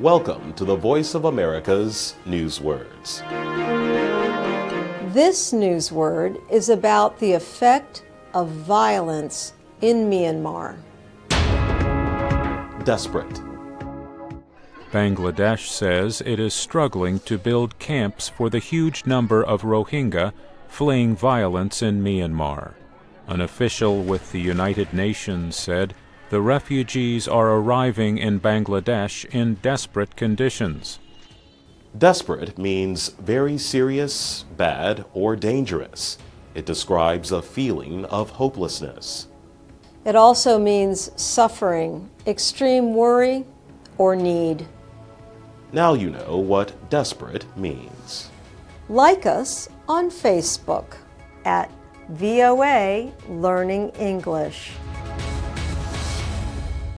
Welcome to the Voice of America's Newswords. This newsword is about the effect of violence in Myanmar. Desperate. Bangladesh says it is struggling to build camps for the huge number of Rohingya fleeing violence in Myanmar. An official with the United Nations said the refugees are arriving in Bangladesh in desperate conditions. Desperate means very serious, bad, or dangerous. It describes a feeling of hopelessness. It also means suffering, extreme worry, or need. Now you know what desperate means. Like us on Facebook at VOA Learning English.